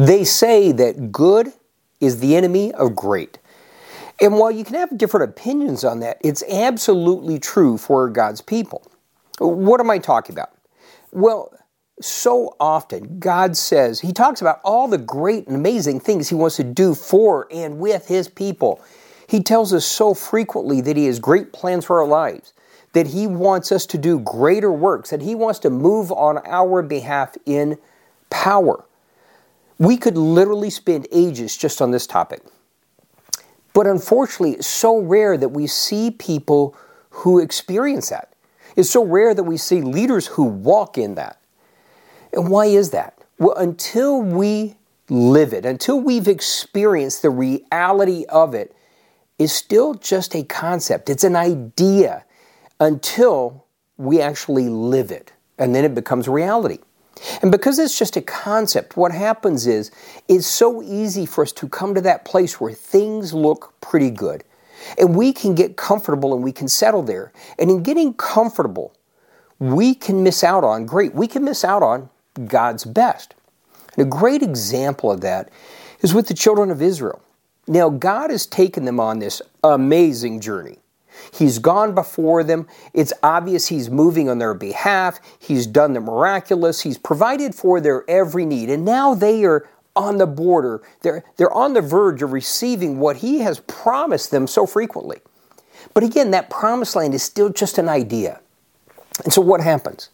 They say that good is the enemy of great. And while you can have different opinions on that, it's absolutely true for God's people. What am I talking about? Well, so often God says, He talks about all the great and amazing things He wants to do for and with His people. He tells us so frequently that He has great plans for our lives, that He wants us to do greater works, that He wants to move on our behalf in power. We could literally spend ages just on this topic. But unfortunately, it's so rare that we see people who experience that. It's so rare that we see leaders who walk in that. And why is that? Well, until we live it, until we've experienced the reality of it, is still just a concept. It's an idea until we actually live it. And then it becomes reality. And because it's just a concept, what happens is it's so easy for us to come to that place where things look pretty good. And we can get comfortable and we can settle there. And in getting comfortable, we can miss out on great. We can miss out on God's best. And a great example of that is with the children of Israel. Now, God has taken them on this amazing journey. He's gone before them. It's obvious He's moving on their behalf. He's done the miraculous. He's provided for their every need. And now they are on the border. They're, they're on the verge of receiving what He has promised them so frequently. But again, that promised land is still just an idea. And so what happens?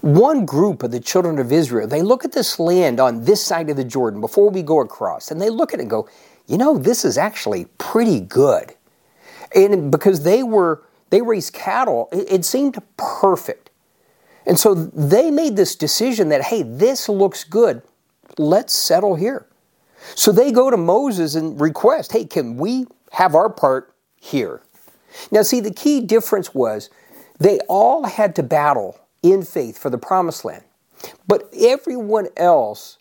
One group of the children of Israel, they look at this land on this side of the Jordan before we go across, and they look at it and go, you know, this is actually pretty good. And because they were, they raised cattle, it, it seemed perfect. And so they made this decision that, hey, this looks good. Let's settle here. So they go to Moses and request, hey, can we have our part here? Now, see, the key difference was they all had to battle in faith for the promised land. But everyone else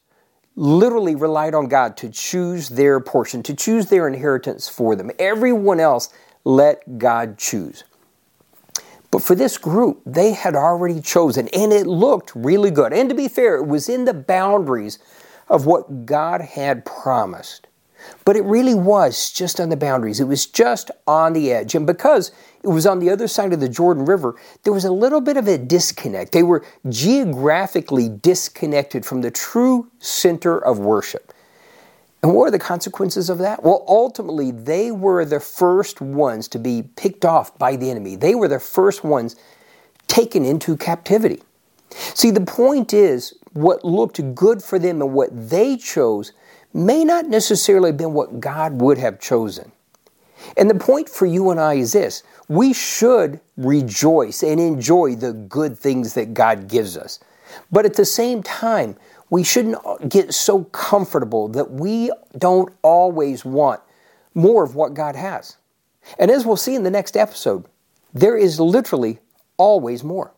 literally relied on God to choose their portion, to choose their inheritance for them. Everyone else let God choose. But for this group, they had already chosen, and it looked really good. And to be fair, it was in the boundaries of what God had promised. But it really was just on the boundaries. It was just on the edge. And because it was on the other side of the Jordan River, there was a little bit of a disconnect. They were geographically disconnected from the true center of worship. And what were the consequences of that? Well, ultimately, they were the first ones to be picked off by the enemy. They were the first ones taken into captivity. See, the point is, what looked good for them and what they chose may not necessarily have been what God would have chosen. And the point for you and I is this we should rejoice and enjoy the good things that God gives us. But at the same time, we shouldn't get so comfortable that we don't always want more of what God has. And as we'll see in the next episode, there is literally always more.